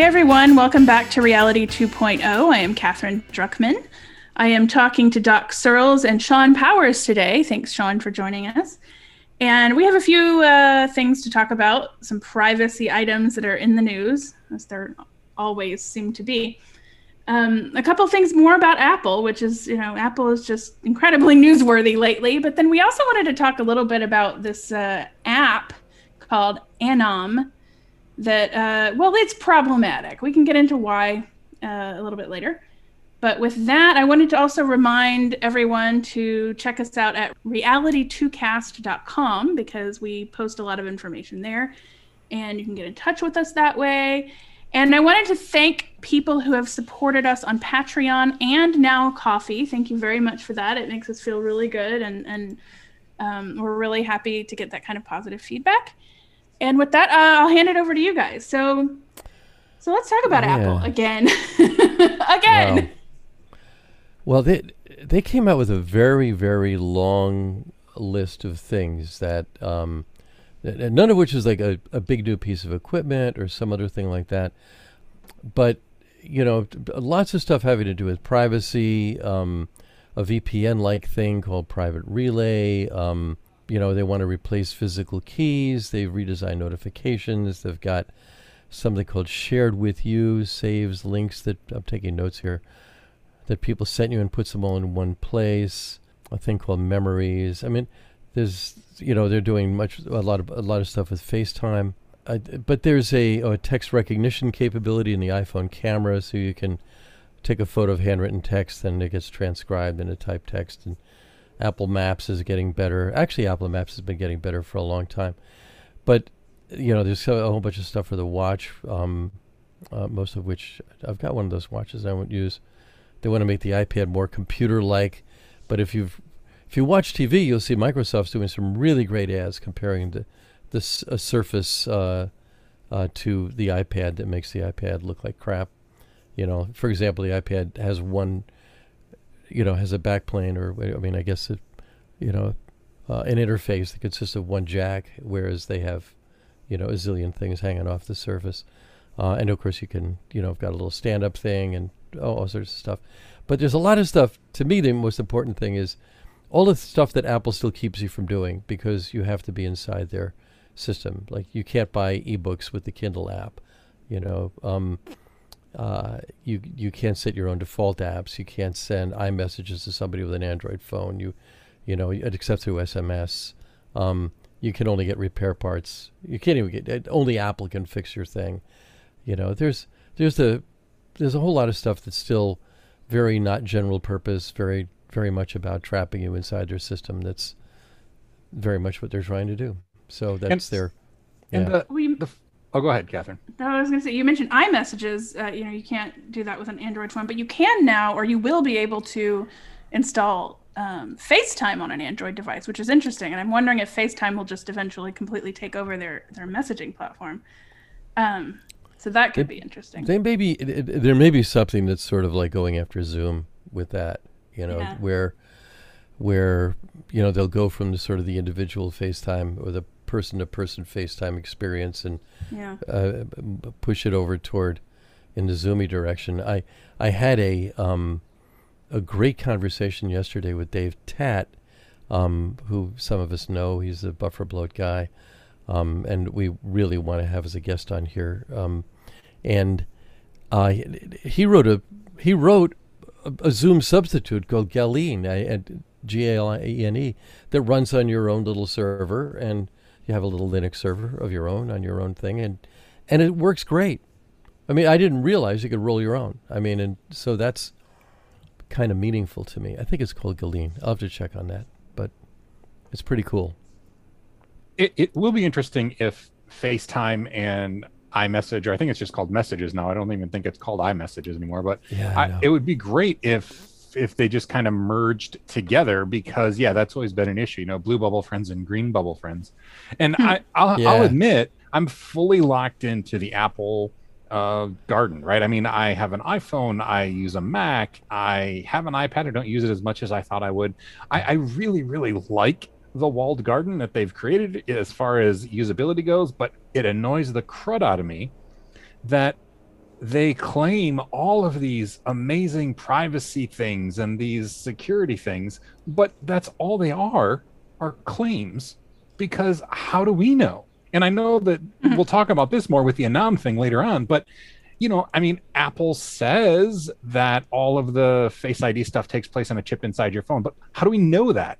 Hey everyone, welcome back to Reality 2.0. I am Katherine Druckman. I am talking to Doc Searls and Shawn Powers today. Thanks, Shawn, for joining us. And we have a few uh, things to talk about, some privacy items that are in the news, as there always seem to be. Um, a couple things more about Apple, which is, you know, Apple is just incredibly newsworthy lately. But then we also wanted to talk a little bit about this uh, app called Anom that, uh, well, it's problematic. We can get into why uh, a little bit later. But with that, I wanted to also remind everyone to check us out at reality2cast.com because we post a lot of information there and you can get in touch with us that way. And I wanted to thank people who have supported us on Patreon and now Ko-fi. Thank you very much for that. It makes us feel really good and, and um, we're really happy to get that kind of positive feedback. And with that, uh, I'll hand it over to you guys. So, so let's talk about yeah. Apple again. again. Wow. Well, they they came out with a very very long list of things that um, none of which is like a, a big new piece of equipment or some other thing like that. But you know, lots of stuff having to do with privacy, um, a VPN like thing called Private Relay. Um, you know, they want to replace physical keys. They've redesigned notifications. They've got something called Shared with You, saves links that I'm taking notes here that people sent you and puts them all in one place. A thing called Memories. I mean, there's you know they're doing much a lot of a lot of stuff with FaceTime. Uh, but there's a, a, text recognition capability in the iPhone camera, so you can take a photo of handwritten text and it gets transcribed into typed text. And Apple Maps is getting better. Actually, Apple Maps has been getting better for a long time. But you know, there's a whole bunch of stuff for the watch. Um, uh, most of which I've got one of those watches I won't use. They want to make the iPad more computer-like. But if you've if you watch TV, you'll see Microsoft's doing some really great ads comparing the this a Surface uh, uh, to the iPad that makes the iPad look like crap. You know, for example, the iPad has one, you know, has a backplane, or I mean, I guess it, you know, uh, an interface that consists of one jack, whereas they have, you know, a zillion things hanging off the surface. Uh, and of course, you can, you know, have got a little stand-up thing and all, all sorts of stuff. But there's a lot of stuff. To me, the most important thing is all the stuff that Apple still keeps you from doing because you have to be inside their system. Like you can't buy ebooks with the Kindle app. You know, um, uh, you you can't set your own default apps. You can't send iMessages to somebody with an Android phone. You, you know, except through SMS. Um, you can only get repair parts. You can't even get only Apple can fix your thing. You know, there's there's the there's a whole lot of stuff that's still very not general purpose, very very much about trapping you inside their system. That's very much what they're trying to do. So that's and, their. Yeah. And the, the, oh, go ahead, Katherine. No, I was going to say you mentioned iMessages. Uh, you know, you can't do that with an Android phone, but you can now, or you will be able to install um, FaceTime on an Android device, which is interesting. And I'm wondering if FaceTime will just eventually completely take over their their messaging platform. Um, so that could it, be interesting. They may be, it, it, there may be something that's sort of like going after Zoom with that, you know, yeah. where where you know they'll go from the sort of the individual FaceTime or the person-to-person FaceTime experience and yeah. uh, push it over toward in the Zoomy direction. I I had a um, a great conversation yesterday with Dave Taht, um, who some of us know. He's a buffer bloat guy, um, and we really want to have as a guest on here. Um, and uh, he wrote a he wrote a, a Zoom substitute called Galene, G A L E N E, that runs on your own little server, and you have a little Linux server of your own on your own thing, and and it works great. I mean, I didn't realize you could roll your own. I mean, and so that's kind of meaningful to me. I think it's called Galene. I'll have to check on that, but it's pretty cool it, it will be interesting if FaceTime and iMessage, or I think it's just called Messages now. I don't even think it's called iMessages anymore. But yeah, I, it would be great if if they just kind of merged together because yeah, that's always been an issue. You know, blue bubble friends and green bubble friends. And hmm. I I'll, yeah. I'll admit I'm fully locked into the Apple uh, garden, right? I mean, I have an iPhone, I use a Mac, I have an iPad. I don't use it as much as I thought I would. I, I really, really like the walled garden that they've created as far as usability goes, but it annoys the crud out of me that they claim all of these amazing privacy things and these security things, but that's all they are are claims because how do we know? And I know that mm-hmm. we'll talk about this more with the Anom thing later on, but you know, I mean, Apple says that all of the Face ID stuff takes place on a chip inside your phone, but how do we know that?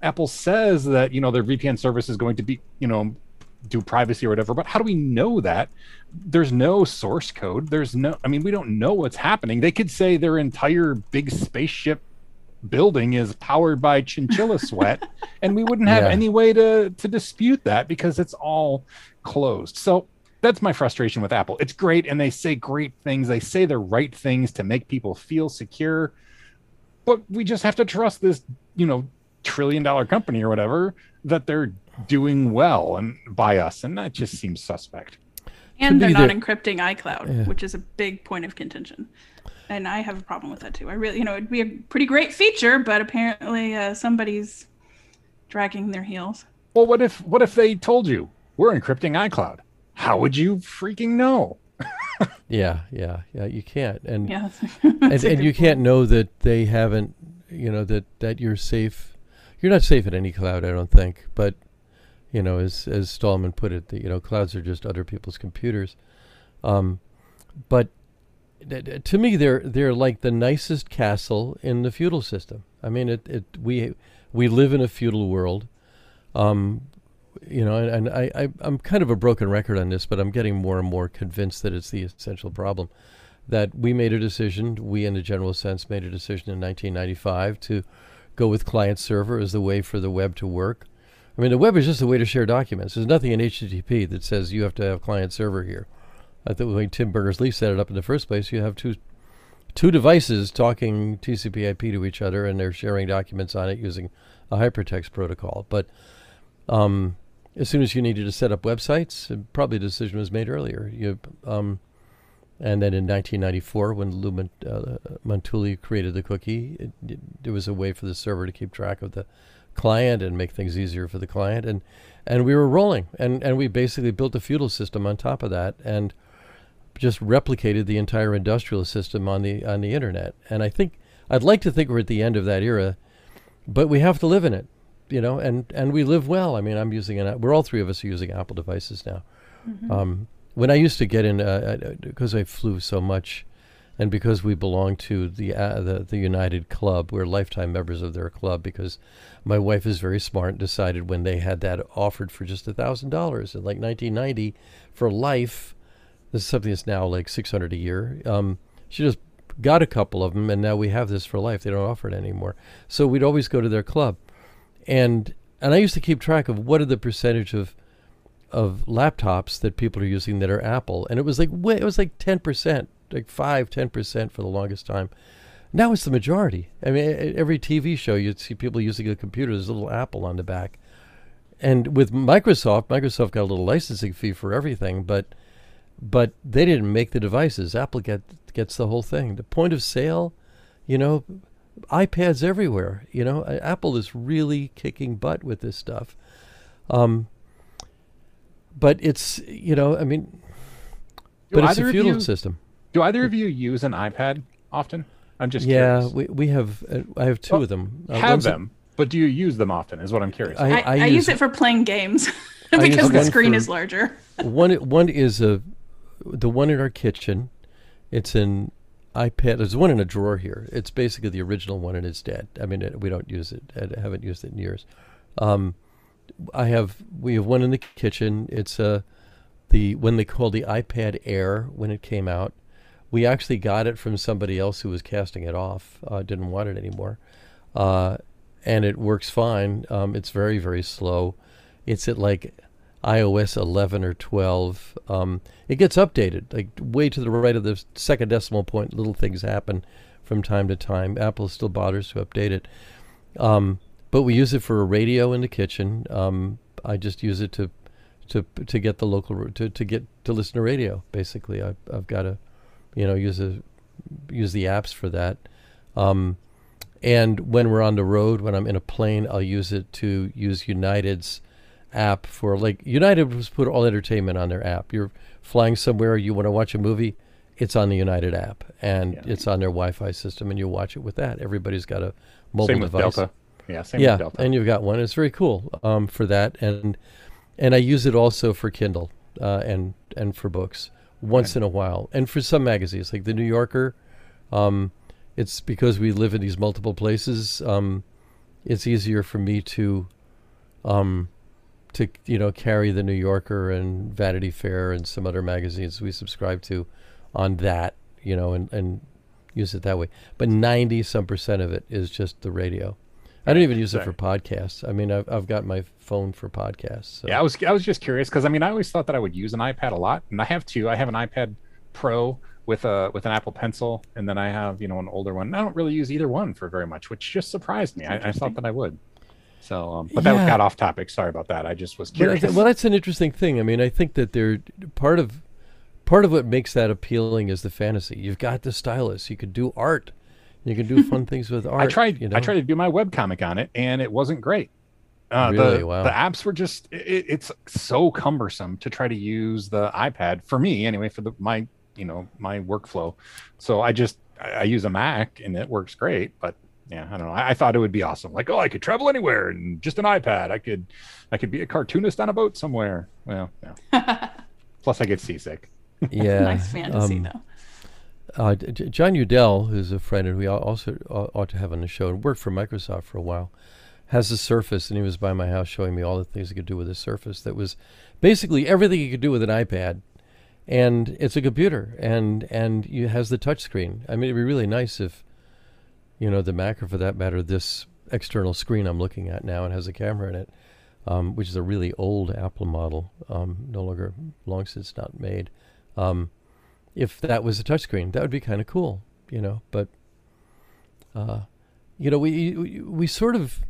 Apple says that, you know, their VPN service is going to be, you know, do privacy or whatever, but how do we know that? There's no source code. There's no, I mean, we don't know what's happening. They could say their entire big spaceship building is powered by chinchilla sweat and we wouldn't have yeah. any way to to dispute that because it's all closed so that's my frustration with apple it's great and they say great things they say the right things to make people feel secure but we just have to trust this you know trillion dollar company or whatever that they're doing well and by us and that just seems suspect and they're not encrypting icloud yeah. which is a big point of contention and I have a problem with that too. I really, you know, it'd be a pretty great feature, but apparently uh, somebody's dragging their heels. Well, what if what if they told you we're encrypting iCloud? How would you freaking know? yeah, yeah, yeah. You can't, and yeah, and, and you can't know that they haven't, you know, that that you're safe. You're not safe at any cloud, I don't think. But you know, as as Stallman put it, that you know, clouds are just other people's computers. Um, but to me they're they're like the nicest castle in the feudal system. I mean, it, it we we live in a feudal world. Um, you know, and, and I, I I'm kind of a broken record on this, but I'm getting more and more convinced that it's the essential problem. That we made a decision, we in a general sense made a decision in 1995 to go with client server as the way for the web to work. I mean, the web is just a way to share documents. There's nothing in HTTP that says you have to have client server here. I think when Tim Berners-Lee set it up in the first place, you have two two devices talking TCP/IP to each other, and they're sharing documents on it using a hypertext protocol. But um, as soon as you needed to set up websites, probably the decision was made earlier. You, um, and then in 1994, when Lou uh, Montulli created the cookie, it, it, there was a way for the server to keep track of the client and make things easier for the client, and and we were rolling, and and we basically built a feudal system on top of that, and just replicated the entire industrial system on the on the internet. And I think I'd like to think we're at the end of that era, but we have to live in it, you know. And and we live well. I mean, I'm using an. We're all three of us are using Apple devices now. Mm-hmm. Um, when I used to get in, because uh, I flew so much, and because we belong to the, uh, the the United Club, we're lifetime members of their club. Because my wife is very smart and decided when they had that offered for just a thousand dollars in like 1990 for life this is something that's now like 600 a year. Um, she just got a couple of them, and now we have this for life. They don't offer it anymore. So we'd always go to their club, and and I used to keep track of what are the percentage of of laptops that people are using that are Apple, and it was like it was like 10 percent, like five, 10 percent for the longest time. Now it's the majority. I mean, every TV show you'd see people using a computer. There's a little Apple on the back, and with Microsoft, Microsoft got a little licensing fee for everything, but but they didn't make the devices. Apple get, gets the whole thing. The point of sale, you know, iPads everywhere. You know, Apple is really kicking butt with this stuff. Um, but it's you know, I mean, do but it's a feudal you, system. Do either of you use an iPad often? I'm just yeah. Curious. We we have uh, I have two well, of them. Uh, have them, a, but do you use them often? Is what I'm curious. I, I, I, I use, use, it for playing games because the screen for, is larger. one one is a the one in our kitchen. It's an iPad. There's one in a drawer here. It's basically the original one, and it's dead. I mean, it, we don't use it. I haven't used it in years. Um, I have. We have one in the kitchen. It's a uh, the when they called the iPad Air when it came out. We actually got it from somebody else who was casting it off. Uh, didn't want it anymore, uh, and it works fine. Um, it's very very slow. It's at like iOS 11 or 12, um, it gets updated. Like way to the right of the second decimal point, little things happen from time to time. Apple still bothers to update it. Um, but we use it for a radio in the kitchen. Um, I just use it to to to get the local to, to get to listen to radio. Basically, I've I've got to, you know, use the use the apps for that. Um, and when we're on the road, when I'm in a plane, I'll use it to use United's app for like United was put all entertainment on their app. You're flying somewhere, you want to watch a movie, it's on the United app and yeah. it's on their Wi-Fi system, and you watch it with that. Everybody's got a mobile same device. Delta. Yeah, same yeah, Delta. and you've got one. It's very cool um, for that, and and I use it also for Kindle uh, and and for books once in a while, and for some magazines like the New Yorker. Um, it's because we live in these multiple places. Um, it's easier for me to, um, to you know, carry the New Yorker and Vanity Fair and some other magazines we subscribe to, on that, you know, and and use it that way. But ninety some percent of it is just the radio. I don't even use it for podcasts. I mean, I've, I've got my phone for podcasts. So. Yeah, I was I was just curious because I mean, I always thought that I would use an iPad a lot, and I have two. I have an iPad Pro with a with an Apple Pencil, and then I have you know an older one. I don't really use either one for very much, which just surprised me. I, I, thought that I would. So, um, but yeah. that got off topic. Sorry about that. I just was curious. Well, that's an interesting thing. I mean, I think that they're part of part of what makes that appealing is the fantasy. You've got the stylus. You could do art. You can do fun things with art. I tried. You know? I tried to do my web comic on it, and it wasn't great. Uh, really? the, wow. the apps were just it, it's so cumbersome to try to use the iPad for me anyway for the my you know my workflow. So I just I, I use a Mac and it works great, but yeah, I don't know. I, I, thought it would be awesome. Like, oh, I could travel anywhere and just an iPad. I could, I could be a cartoonist on a boat somewhere. Well, yeah. Plus, I get seasick. Yeah, nice fantasy um, though. Uh, Jon Udell, who's a friend and we also ought to have on the show, and worked for Microsoft for a while, has a Surface, and he was by my house showing me all the things he could do with a Surface. That was basically everything you could do with an iPad, and it's a computer, and and it has the touch screen. I mean, it'd be really nice if, you know, the Mac, or for that matter, this external screen I'm looking at now, and has a camera in it, um, which is a really old Apple model, um, no longer long since not made. Um, if that was a touchscreen, that would be kind of cool, you know. But, uh, you know, we, we we sort of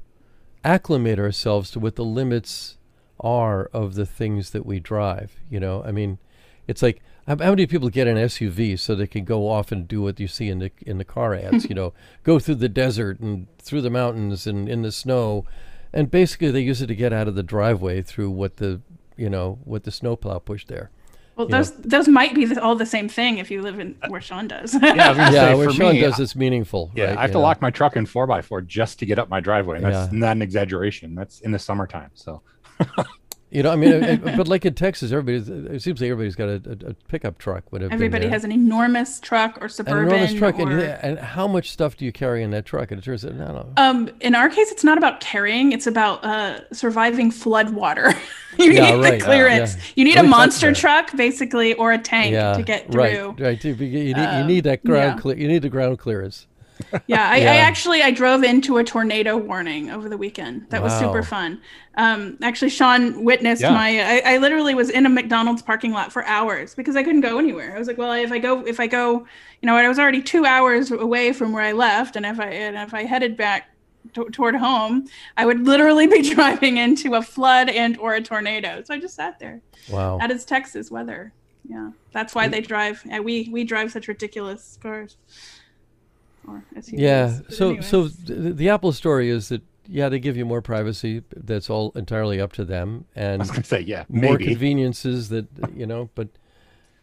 acclimate ourselves to what the limits are of the things that we drive. You know, I mean, it's like how, how many people get an SUV so they can go off and do what you see in the in the car ads? you know, go through the desert and through the mountains and in the snow, and basically they use it to get out of the driveway through what the you know what the snowplow pushed there. Well, those know? those might be all the same thing if you live in uh, where Shawn does. yeah, yeah say, where Shawn me, does it's meaningful. Yeah, right? I have to lock my truck in four x four just to get up my driveway. That's yeah. not an exaggeration. That's in the summertime. So You know, I mean, it, but like in Texas, everybody it seems like everybody's got a, a pickup truck. Whatever. Everybody has an enormous truck or suburban. An enormous truck, or... and, and, how much stuff do you carry in that truck? And it turns out, no, no. Um, in our case, it's not about carrying; it's about uh, surviving flood water. you yeah, need right. the clearance. Yeah. You need a monster truck, basically, or a tank yeah, to get through. Right, right. You need, you uh, need that ground. Cle- you need the ground clearance yeah, I, yeah. I, actually I drove into a tornado warning over the weekend. That wow. was super fun. Um, actually, Shawn witnessed yeah. my. I, I, literally was in a McDonald's parking lot for hours because I couldn't go anywhere. I was like, well, if I go, if I go, you know, I was already two hours away from where I left, and if I and if I headed back t- toward home, I would literally be driving into a flood and or a tornado. So I just sat there. Wow, that is Texas weather. Yeah, that's why they drive. We we drive such ridiculous cars or yeah. So anyway. so the, the, Apple story is that yeah they give you more privacy. That's all entirely up to them. And I was going to say yeah, more conveniences that you know, but.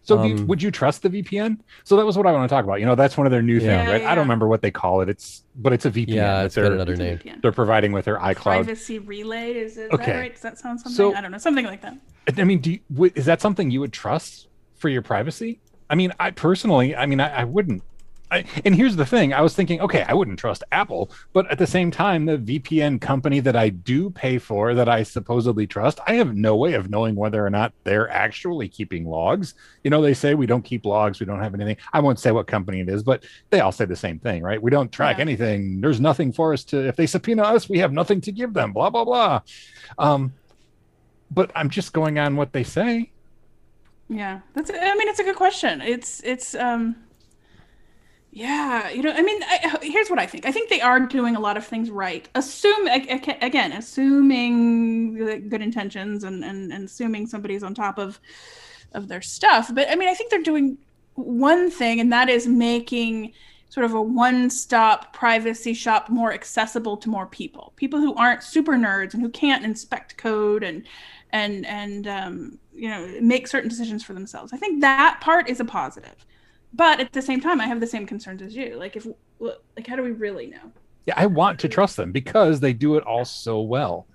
So um, would you trust the VPN? So that was what I want to talk about. You know, that's one of their new yeah. things, right? Yeah. I don't remember what they call it. It's but it's a VPN. Yeah, it's got another name. They're providing with their iCloud privacy relay. Is it okay. that right? Does that sound something? So, I don't know, something like that. I mean, do you, is that something you would trust for your privacy? I mean, I personally, I mean, I, I wouldn't I, and here's the thing I was thinking, okay, I wouldn't trust Apple, but at the same time, the VPN company that I do pay for, that I supposedly trust, I have no way of knowing whether or not they're actually keeping logs. You know, they say we don't keep logs, we don't have anything. I won't say what company it is, but they all say the same thing, right? We don't track yeah. anything. There's nothing for us to, if they subpoena us, we have nothing to give them, blah, blah, blah. Um, but I'm just going on what they say. Yeah, that's, I mean, it's a good question. It's, it's, um, yeah, you know, I mean, I, here's what I think. I think they are doing a lot of things right. Assume again, assuming good intentions and, and, and assuming somebody's on top of of their stuff. But I mean, I think they're doing one thing, and that is making sort of a one-stop privacy shop more accessible to more people. People who aren't super nerds and who can't inspect code and and and um, you know make certain decisions for themselves. I think that part is a positive but at the same time, I have the same concerns as you. Like, if like, how do we really know? Yeah, I want to trust them because they do it all so well,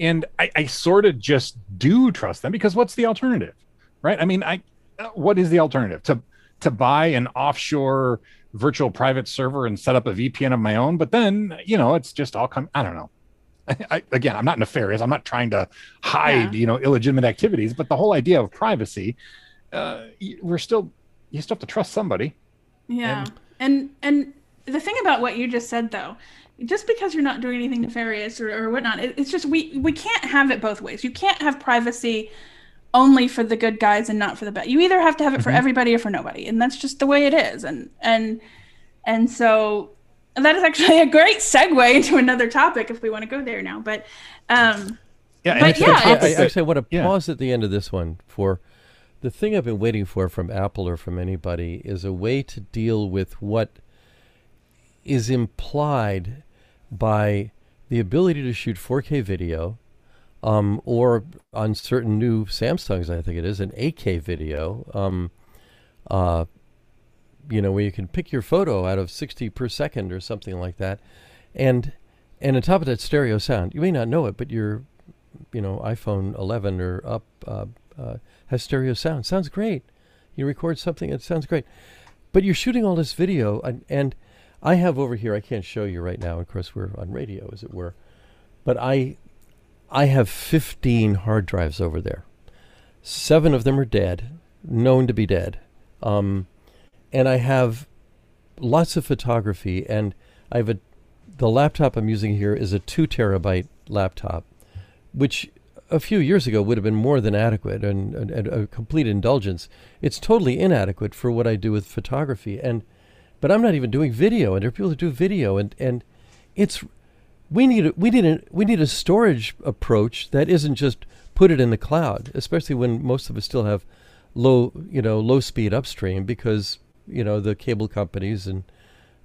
and I, I sort of just do trust them because what's the alternative, right? I mean, I uh, what is the alternative to to buy an offshore virtual private server and set up a VPN of my own? But then you know, it's just all come. I don't know. I, again, I'm not nefarious. I'm not trying to hide, yeah. you know, illegitimate activities. But the whole idea of privacy, uh, we're still, you still have to trust somebody. Yeah, and and, and the thing about what you just said, though, just because you're not doing anything nefarious or, or whatnot, it, it's just we we can't have it both ways. You can't have privacy only for the good guys and not for the bad. You either have to have it mm-hmm. for everybody or for nobody, and that's just the way it is. And and and so that is actually a great segue into another topic if we want to go there now. But um, yeah, but yeah, I, actually I want to yeah. pause at the end of this one for the thing I've been waiting for from Apple or from anybody is a way to deal with what is implied by the ability to shoot 4K video, um, or on certain new Samsungs, I think it is, an 8K video. Um, uh, you know, where you can pick your photo out of 60 per second or something like that. And and on top of that stereo sound, you may not know it, but your you know iPhone 11 or up uh, uh, has stereo sound. Sounds great. You record something, it sounds great. But you're shooting all this video, and, and I have over here. I can't show you right now. Of course, we're on radio, as it were. But I I have 15 hard drives over there. Seven of them are dead, known to be dead. Um, and I have lots of photography, and I have a the laptop I'm using here is a two terabyte laptop, which a few years ago would have been more than adequate and, and, and, a complete indulgence. It's totally inadequate for what I do with photography, and but I'm not even doing video, and there are people who do video, and and it's we need we need a, we need a storage approach that isn't just put it in the cloud, especially when most of us still have low you know low speed upstream because you know the cable companies and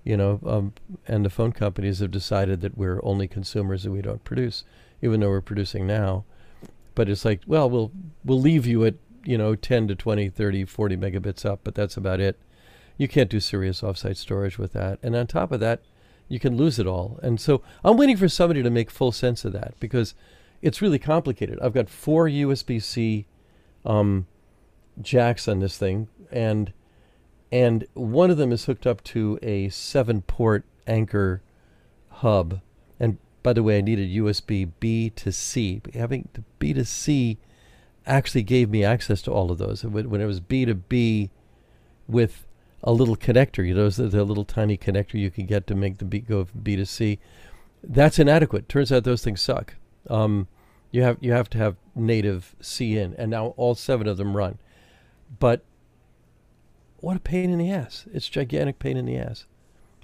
you know um, and the phone companies have decided that we're only consumers and we don't produce, even though we're producing now. But it's like, well, we'll we'll leave you at you know 10 to 20, 30, 40 megabits up, but that's about it. You can't do serious offsite storage with that. And on top of that, you can lose it all. And so I'm waiting for somebody to make full sense of that because it's really complicated. I've got four USB C um, jacks on this thing, and and one of them is hooked up to a seven port Anker hub. And by the way, I needed USB B to C. Having the B to C actually gave me access to all of those. When it was B to B with a little connector, you know, the, the little tiny connector you can get to make the B go from B to C, that's inadequate. Turns out those things suck. Um, you have you have to have native C in, and now all seven of them run. But what a pain in the ass! It's gigantic pain in the ass.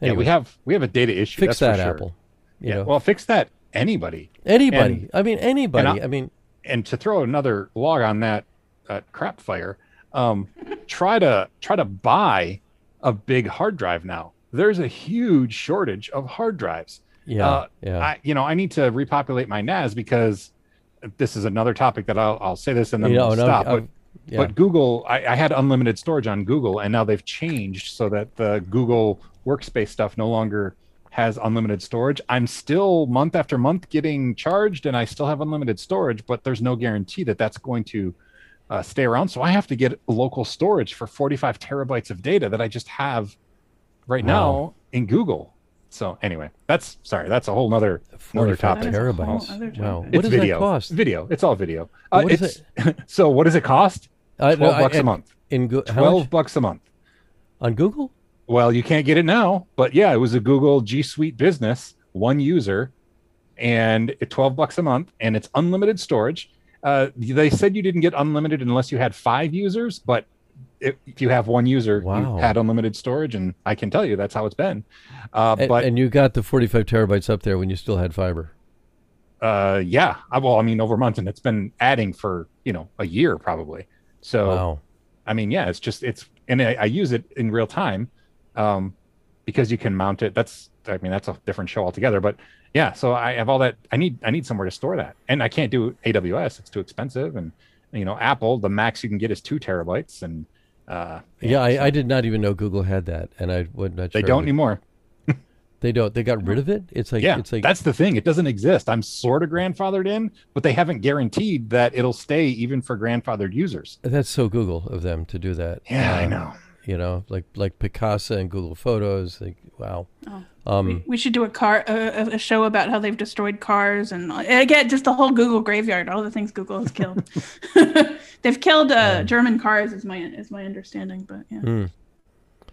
Anyway, yeah, we have we have a data issue. Fix that, sure. Apple. Yeah, know. well, fix that anybody. Anybody. And, I mean, anybody. I mean, and to throw another log on that uh, crap fire, um, try to try to buy a big hard drive now. There's a huge shortage of hard drives. Yeah, uh, yeah. I, you know, I need to repopulate my NAS because this is another topic that I'll, I'll say this and then you know, we'll stop. No, but yeah. But Google, I, I, had unlimited storage on Google, and now they've changed so that the Google Workspace stuff no longer has unlimited storage. I'm still month after month getting charged, and I still have unlimited storage, but there's no guarantee that that's going to uh, stay around. So I have to get local storage for 45 terabytes of data that I just have right wow. now in Google. So anyway, that's sorry, that's a whole nother another topic. Terabytes. Wow, what it's does video. that cost? Video. It's all video. Uh, what it's, it? so what does it cost? Uh, Twelve no, bucks I, a month. In go- twelve bucks a month on Google. Well, you can't get it now, but yeah, it was a Google G Suite business, one user, and twelve bucks a month, and it's unlimited storage. Uh, they said you didn't get unlimited unless you had five users, but if, you have one user, wow. you had unlimited storage, and I can tell you that's how it's been. Uh, and, but and you got the 45 terabytes up there when you still had fiber. Uh, yeah. I, well, I mean, over months, and it's been adding for you know a year probably. So, wow. I mean, yeah, it's just it's, and I, I use it in real time, um, because you can mount it. That's, I mean, that's a different show altogether. But yeah, so I have all that. I need, I need somewhere to store that, and I can't do AWS. It's too expensive, and you know, Apple, the max you can get is two terabytes, and Uh, yeah, I, I, did not even know Google had that, and I would not. They sure don't anymore. they don't. They got rid of it. It's like yeah, it's like that's the thing. It doesn't exist. I'm sort of grandfathered in, but they haven't guaranteed that it'll stay even for grandfathered users. That's so Google of them to do that. Yeah, I know. You know, like like Picasa and Google Photos. Like, wow. Oh. Um, we, we, should do a car a, a, show about how they've destroyed cars and again just the whole Google graveyard, all the things Google has killed. they've killed uh, German cars, is my is my understanding. But yeah, mm.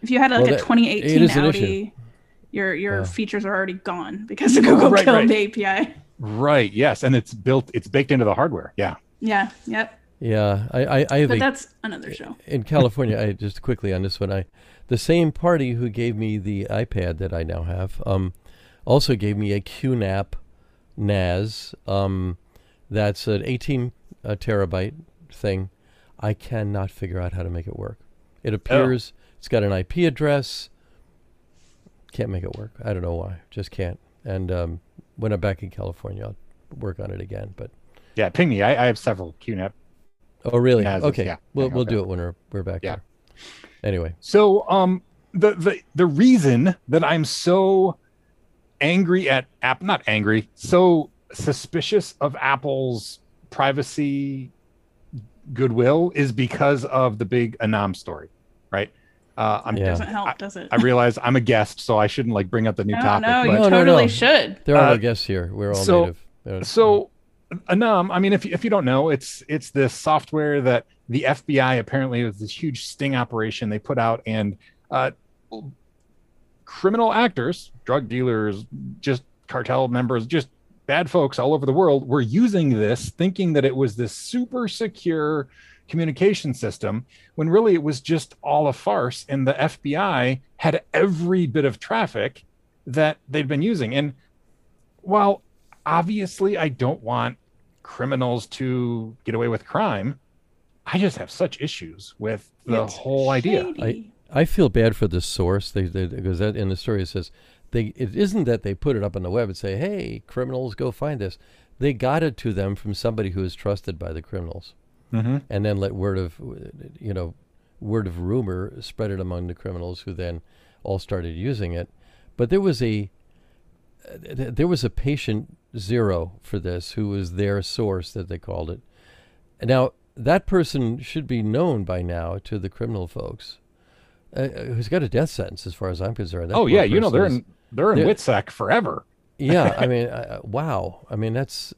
if you had like well, a 2018 Audi, your your features are already gone because of Google oh, right, killed right. the API. Right. Yes, and it's built. It's baked into the hardware. Yeah. Yeah. Yep. Yeah, I, I, I but a, that's another show. In California, I just quickly on this one, I the same party who gave me the iPad that I now have, um, also gave me a QNAP NAS. Um, that's an 18 uh, terabyte thing. I cannot figure out how to make it work. It appears oh. it's got an IP address. Can't make it work. I don't know why. Just can't. And um, when I'm back in California, I'll work on it again. But yeah, ping me. I, I have several QNAP. Oh, really? okay. Yeah. We'll we'll do it when we're we're back yeah. there. Anyway. So um the the the reason that I'm so angry at app not angry, so suspicious of Apple's privacy goodwill is because of the big Anom story, right? Uh, I'm, yeah. Doesn't help, I, does it? I realize I'm a guest, so I shouldn't like bring up the new no, topic. No, you but, totally no, no, should. There are uh, no guests here. We're all so, native. So, Anom, I mean, if if you don't know, it's it's this software that the FBI apparently was this huge sting operation they put out, and uh, criminal actors, drug dealers, just cartel members, just bad folks all over the world were using this, thinking that it was this super secure communication system, when really it was just all a farce, and the FBI had every bit of traffic that they'd been using. And while obviously I don't want criminals to get away with crime, I just have such issues with the it's whole idea. I, I feel bad for the source. They, they because that in the story it says they it isn't that they put it up on the web and say, "Hey, criminals, go find this." They got it to them from somebody who is trusted by the criminals, mm-hmm. and then let word of you know word of rumor spread it among the criminals, who then all started using it. But there was a there was a patient zero for this who was their source that they called it. Now that person should be known by now to the criminal folks. Uh, uh who's got a death sentence, as far as I'm concerned. That oh yeah, you know they're is, in they're in they're, WITSEC forever. yeah, I mean, uh, wow. I mean, that's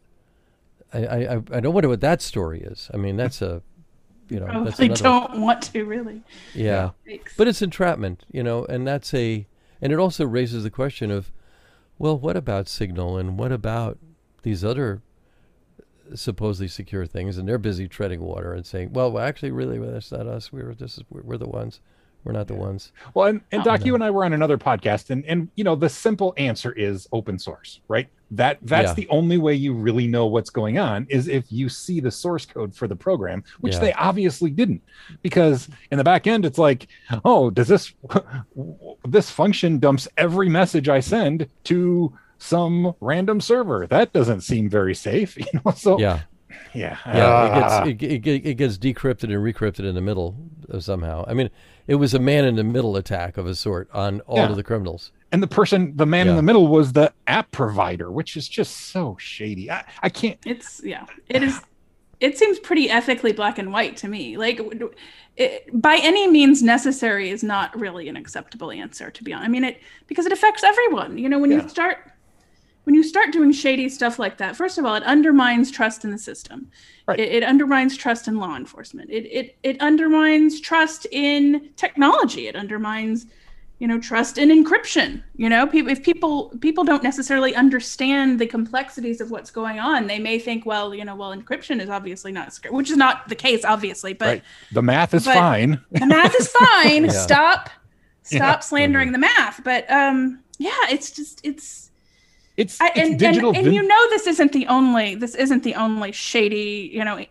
I, I I don't wonder what that story is. I mean, that's a you know probably that's another, don't want to really. Yeah, but it's entrapment, you know, and that's a and it also raises the question of, well, what about Signal and what about these other supposedly secure things, and they're busy treading water and saying, "Well, actually, really, that's not us. We're this is we're, we're the ones. We're not the ones." Well, and, and Doc, you and I were on another podcast, and and you know the simple answer is open source, right? That that's yeah. the only way you really know what's going on is if you see the source code for the program, which yeah. they obviously didn't, because in the back end it's like, oh, does this this function dumps every message I send to some random server. That doesn't seem very safe, you know. So yeah, yeah, yeah. Uh, it, gets, it, it, it, gets decrypted and recrypted in the middle somehow. I mean, it was a man in the middle attack of a sort on all yeah. of the criminals. And the person, the man yeah. in the middle, was the app provider, which is just so shady. I, I can't. It's yeah. It is. It seems pretty ethically black and white to me. Like, it, by any means necessary is not really an acceptable answer, to be honest. I mean, it because it affects everyone. You know, when yeah. you start when you start doing shady stuff like that, first of all, it undermines trust in the system. Right. It, it, undermines trust in law enforcement. It, it it undermines trust in technology. It undermines, you know, trust in encryption. You know, people if people people don't necessarily understand the complexities of what's going on, they may think, well, you know, well, encryption is obviously not secure, which is not the case, obviously. But right. the math is fine. The math is fine. yeah. Stop, stop yeah. slandering mm-hmm. the math. But um, yeah, it's just it's it's, I, and, digital. And, and, you know, this isn't the only. This isn't the only shady. You know,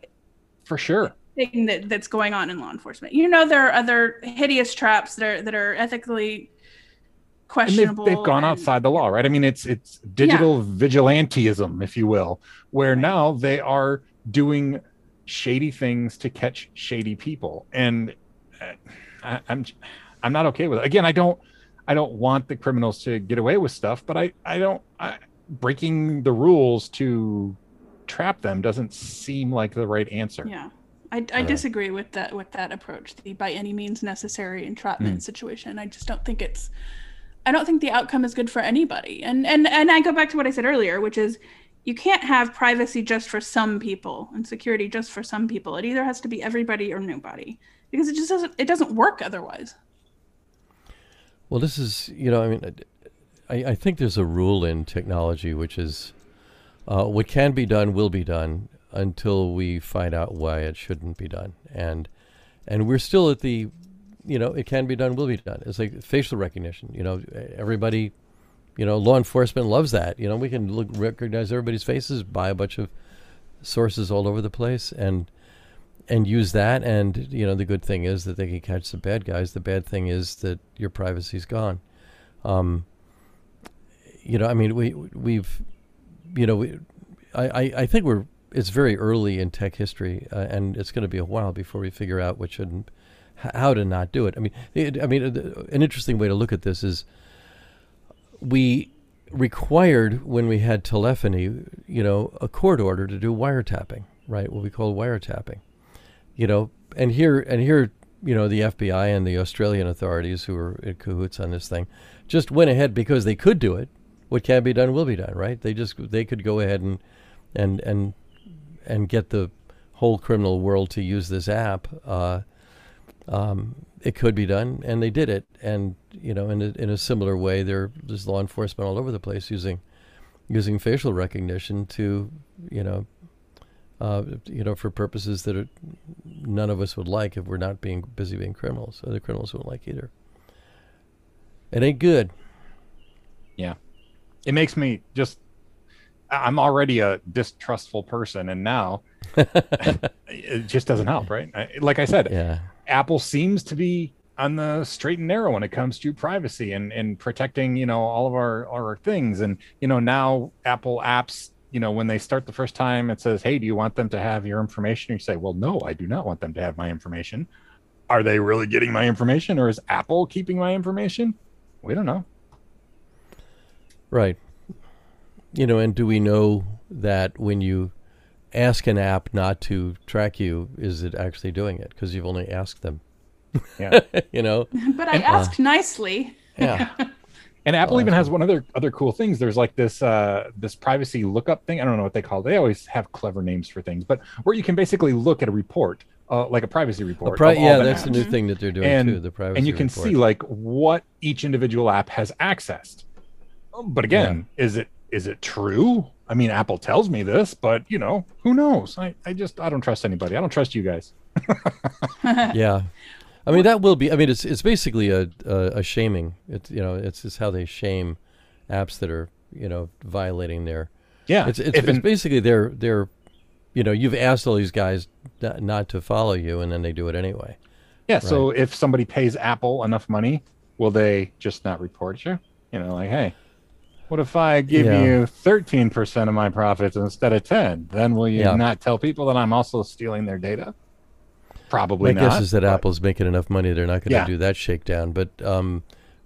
for sure thing that, that's going on in law enforcement. You know, there are other hideous traps that are that are ethically questionable. They've, they've, gone and, outside the law, right? I mean, it's it's digital yeah. vigilantism, if you will, where now they are doing shady things to catch shady people, and uh, I, I'm I'm not okay with it. Again, I don't I don't want the criminals to get away with stuff, but I I don't I, breaking the rules to trap them doesn't seem like the right answer. Yeah. I, I disagree with that with that approach, the by any means necessary entrapment mm. situation. I just don't think it's I don't think the outcome is good for anybody. And and and I go back to what I said earlier, which is you can't have privacy just for some people and security just for some people. It either has to be everybody or nobody because it just doesn't it doesn't work otherwise. Well, this is you know I mean I, I think there's a rule in technology which is uh, what can be done will be done until we find out why it shouldn't be done. And and we're still at the you know it can be done will be done. It's like facial recognition you know everybody you know, law enforcement loves that. You know, we can look recognize everybody's faces, by a bunch of sources all over the place, and and use that. And you know, the good thing is that they can catch the bad guys. The bad thing is that your privacy's gone. Um, you know, I mean, we we've, you know, we, I, I, think we're it's very early in tech history, uh, and it's going to be a while before we figure out what shouldn't, how to not do it. I mean, it, I mean, an interesting way to look at this is we required when we had telephony, you know, a court order to do wiretapping, right? What we call wiretapping, you know, and here and here, you know, the FBI and the Australian authorities who are in cahoots on this thing just went ahead because they could do it. What can be done will be done, right? They just they could go ahead and and and and get the whole criminal world to use this app. Uh, um, it could be done, and they did it. And you know, in a, in a similar way, there, there's law enforcement all over the place using using facial recognition to you know uh, you know for purposes that are, none of us would like if we're not being busy being criminals. Other criminals wouldn't like either. It ain't good. Yeah, it makes me just. I'm already a distrustful person, and now it just doesn't help, right? Like I said, yeah Apple seems to be on the straight and narrow when it comes to privacy and, and protecting, you know, all of our, our things. And, you know, now Apple apps, you know, when they start the first time, it says, Hey, do you want them to have your information? You say, Well, no, I do not want them to have my information. Are they really getting my information or is Apple keeping my information? We don't know. Right. You know, and do we know that when you ask an app not to track you, is it actually doing it? Because you've only asked them. Yeah. you know. But I and, asked uh, nicely. Yeah. and Apple even has one other other cool things. There's like this uh, this privacy lookup thing. I don't know what they call it. They always have clever names for things, but where you can basically look at a report, uh, like a privacy report. A pri- yeah, that's apps. the new thing that they're doing and, too. The privacy and you can report. see like what each individual app has accessed. But again, yeah. is it is it true? I mean, Apple tells me this, but you know, who knows? I, I just I don't trust anybody. I don't trust you guys. yeah, I mean that will be. I mean, it's it's basically a a, a shaming. It's you know, it's just how they shame apps that are you know violating their. Yeah, it's it's, it's basically their their, you know, you've asked all these guys not, not to follow you, and then they do it anyway. Yeah. Right? So if somebody pays Apple enough money, will they just not report you? You know, like, hey, what if I give yeah. you 13% of my profits instead of 10? Then will you yeah. not tell people that I'm also stealing their data? Probably my not. guess is that Apple's making enough money; they're not going to yeah. do that shakedown. But, um,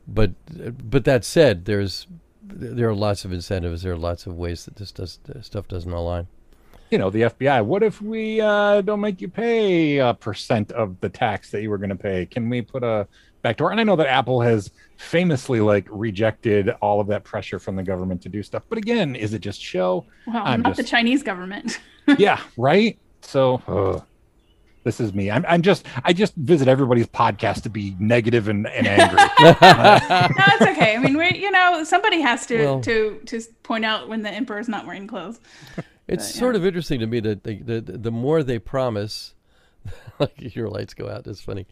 but, but that said, there's there are lots of incentives. There are lots of ways that this does this stuff doesn't align. You know, the FBI. What if we uh, don't make you pay a percent of the tax that you were going to pay? Can we put a backdoor? And I know that Apple has famously like rejected all of that pressure from the government to do stuff. But again, is it just show? Well, I'm not just, the Chinese government. yeah, right. So uh, this is me. I'm, I'm just I just visit everybody's podcast to be negative and, and angry. no, it's okay. I mean, we you know somebody has to well, to to point out when the emperor's not wearing clothes. It's but, sort of interesting to me that the, the the more they promise, like your lights go out. It's funny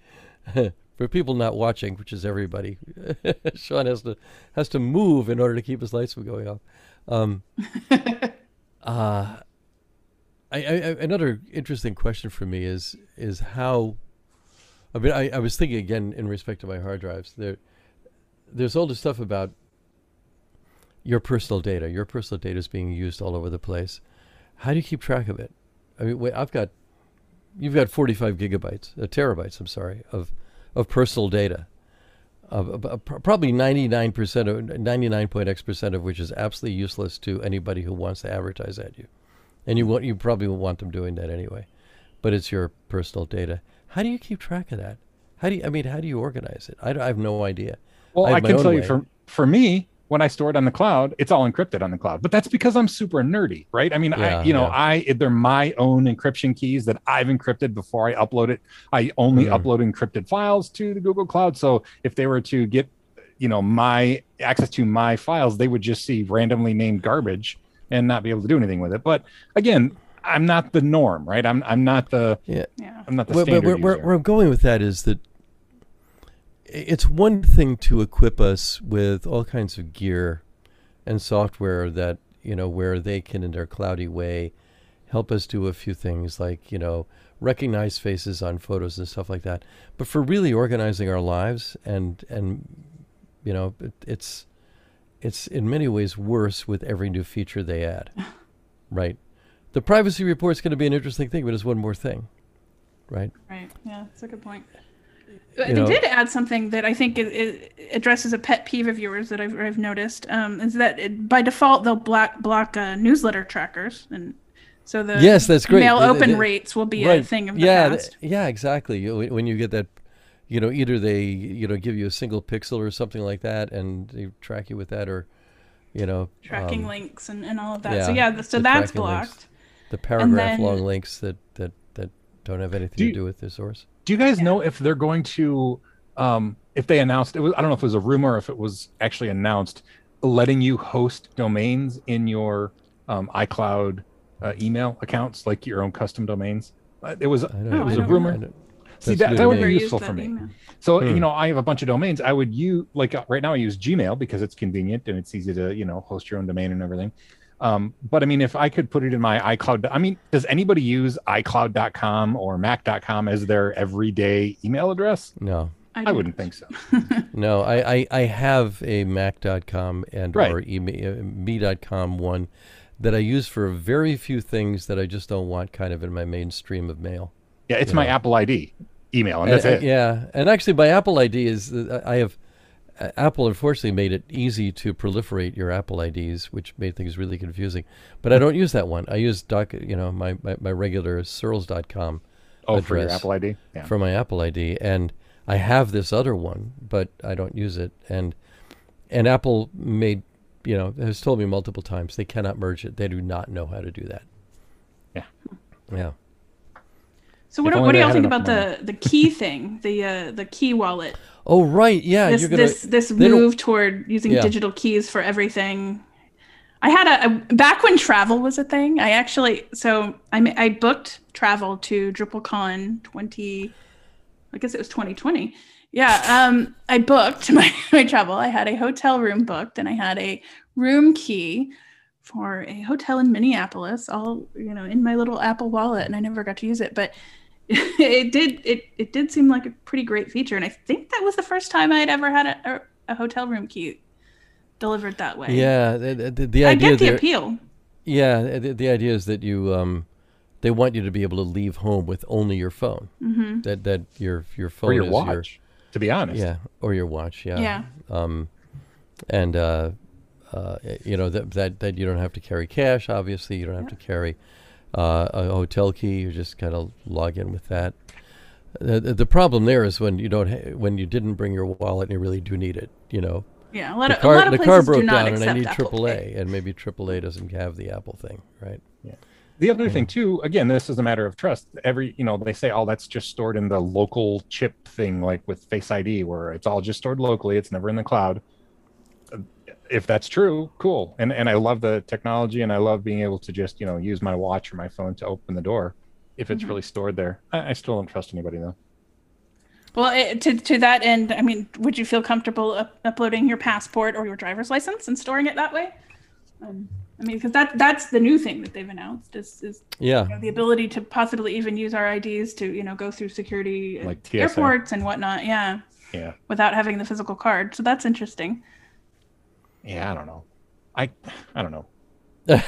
for people not watching, which is everybody, Shawn has to has to move in order to keep his lights from going off. Um, uh, I, I, another interesting question for me is is how. I mean, I, I was thinking again in respect to my hard drives. There, there's all this stuff about your personal data. Your personal data is being used all over the place. How do you keep track of it? I mean, wait, I've got, you've got 45 gigabytes, uh, terabytes. I'm sorry, of of personal data. Uh, probably 99% of 99.x percent of which is absolutely useless to anybody who wants to advertise at you. And you want you probably will want them doing that anyway. But it's your personal data. How do you keep track of that? How do you I mean how do you organize it? I, I have no idea. Well, I, I can tell way. you for for me, when I store it on the cloud, it's all encrypted on the cloud. But that's because I'm super nerdy, right? I mean, yeah, I, you know, yeah. I they're my own encryption keys that I've encrypted before I upload it. I only mm. upload encrypted files to the Google Cloud. So if they were to get, you know, my access to my files, they would just see randomly named garbage and not be able to do anything with it. But again, I'm not the norm, right? I'm I'm not the yeah. I'm not the standard. Where, where, where I'm going with that is that it's one thing to equip us with all kinds of gear and software that you know where they can in their cloudy way help us do a few things like you know recognize faces on photos and stuff like that but for really organizing our lives and and you know it, it's it's in many ways worse with every new feature they add right the privacy report is going to be an interesting thing but it's one more thing right right yeah that's a good point uh, they know, did add something that I think it, it addresses a pet peeve of yours that I've, I've noticed. Um, is that it, by default they'll block block uh, newsletter trackers, and so the yes, that's great. Mail open rates will be right. a thing of the yeah, past. Yeah, exactly. When you get that, you know, either they you know give you a single pixel or something like that, and they track you with that, or you know, tracking um, links and, and all of that. Yeah, so yeah, so that's blocked. Links, the paragraph then, long links that that that don't have anything do to do with the source. do you guys know if they're going to um if they announced it was i don't know if it was a rumor or if it was actually announced letting you host domains in your um, icloud uh, email accounts like your own custom domains? Uh, it was it was a rumor see that, that would be useful for me email. so hmm. you know i have a bunch of domains i would use like uh, right now i use gmail because it's convenient and it's easy to you know host your own domain and everything um, but I mean, if I could put it in my iCloud, I mean, does anybody use iCloud.com or Mac.com as their everyday email address? No. I, I wouldn't think so. no, I, I, I, have a Mac.com and right. or email, uh, me.com one that I use for very few things that I just don't want kind of in my mainstream of mail. Yeah, it's my know. Apple ID email, and that's and, it. Yeah, and actually, my Apple ID is uh, I have Apple unfortunately made it easy to proliferate your Apple IDs, which made things really confusing. But I don't use that one. I use doc, you know, my, my, my regular Searls.com oh, for your Apple ID? Yeah. For my Apple ID. And I have this other one, but I don't use it. And and Apple made, you know, has told me multiple times they cannot merge it. They do not know how to do that. Yeah. Yeah. So what, what do y'all think about the the key thing, the uh, the key wallet? Oh right, yeah. This gonna, this this move toward using yeah. digital keys for everything. I had a, a, back when travel was a thing. I actually so I I booked travel to DrupalCon twenty. I guess it was twenty twenty. Yeah, um, I booked my, my travel. I had a hotel room booked, and I had a room key for a hotel in Minneapolis, all you know, in my little Apple Wallet, and I never got to use it. But it did it it did seem like a pretty great feature, and I think that was the first time I'd ever had a, a, a hotel room key delivered that way. Yeah, the, the, the idea. I get the appeal. Yeah, the, the idea is that you um, they want you to be able to leave home with only your phone. Mm-hmm. That that your your phone or your watch. Your, to be honest. Yeah, or your watch. Yeah. Yeah. Um, and uh, uh, you know that that that you don't have to carry cash. Obviously, you don't have yeah. to carry uh, a hotel key. You just kind of log in with that. The, the problem there is when you don't ha- when you didn't bring your wallet and you really do need it. You know. Yeah, a lot the of car, a lot of the car broke down and I need Apple AAA, Pay. and maybe AAA doesn't have the Apple thing, right? Yeah. The other thing too, again, this is a matter of trust. Every, you know, they say, oh, that's just stored in the local chip thing, like with Face ID, where it's all just stored locally. It's never in the cloud if that's true, cool. And and I love the technology, and I love being able to just you know use my watch or my phone to open the door if it's mm-hmm. really stored there. I, I, still don't trust anybody though. Well, it, to to that end, I mean, would you feel comfortable up- uploading your passport or your driver's license and storing it that way? Um, I mean, because that that's the new thing that they've announced is is yeah you know, the ability to possibly even use our IDs to you know go through security like airports and whatnot. Yeah. Yeah. Without having the physical card, so that's interesting yeah, I don't know. I I don't know.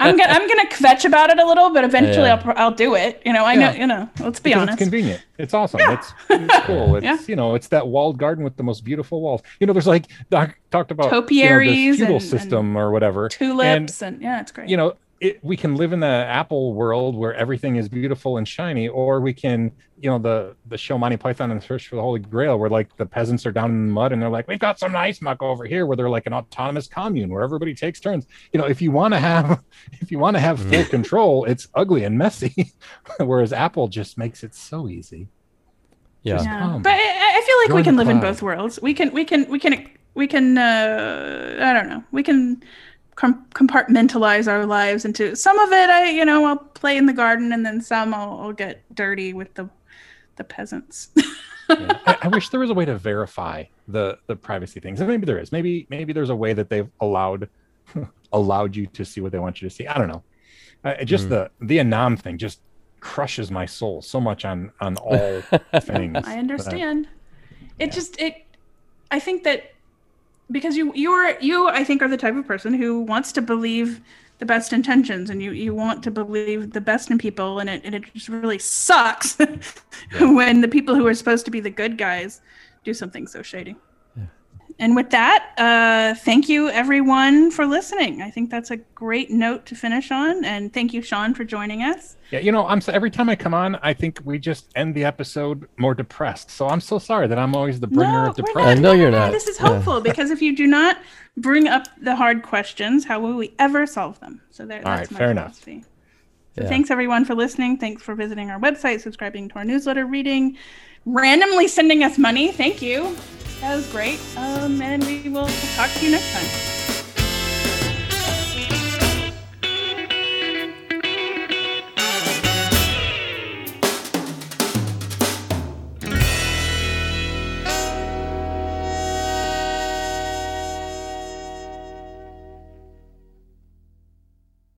I'm gonna I'm gonna kvetch about it a little, but eventually yeah. I'll I'll do it. You know, I yeah. know you know. Let's be because honest. It's convenient. It's awesome. Yeah. It's, it's cool. It's yeah. you know, it's that walled garden with the most beautiful walls. You know, there's like Doc talked about topiaries, you know, feudal and, system and or whatever, tulips, and, and yeah, it's great. You know, it, we can live in the apple world where everything is beautiful and shiny or we can you know the the show monty python and the search for the holy grail where like the peasants are down in the mud and they're like we've got some nice muck over here where they're like an autonomous commune where everybody takes turns you know if you want to have if you want to have full mm-hmm. control it's ugly and messy whereas apple just makes it so easy yeah, yeah. but I, I, feel like Join we can live cloud. in both worlds we can we can we can we can uh i don't know we can com- compartmentalize our lives into some of it i you know i'll play in the garden and then some i'll, I'll get dirty with the the peasants yeah. I, I, wish there was a way to verify the the privacy things and maybe there is maybe maybe there's a way that they've allowed allowed you to see what they want you to see i don't know uh, just mm. the the Anom thing just crushes my soul so much on on all things i understand it yeah. just it i think that because you you're you I think are the type of person who wants to believe the best intentions and you you want to believe the best in people and it and it just really sucks yeah. when the people who are supposed to be the good guys do something so shady. And with that, uh, thank you everyone for listening. I think that's a great note to finish on. And thank you, Shawn, for joining us. Yeah, you know, I'm so, every time I come on, I think we just end the episode more depressed. So I'm so sorry that I'm always the bringer no, of depression. I know you're not. This is hopeful yeah. because if you do not bring up the hard questions, how will we ever solve them? So there, All that's right, fair philosophy. enough. So yeah. thanks everyone for listening. Thanks for visiting our website, subscribing to our newsletter, reading, randomly sending us money. Thank you. That was great. Um, and we will talk to you next time.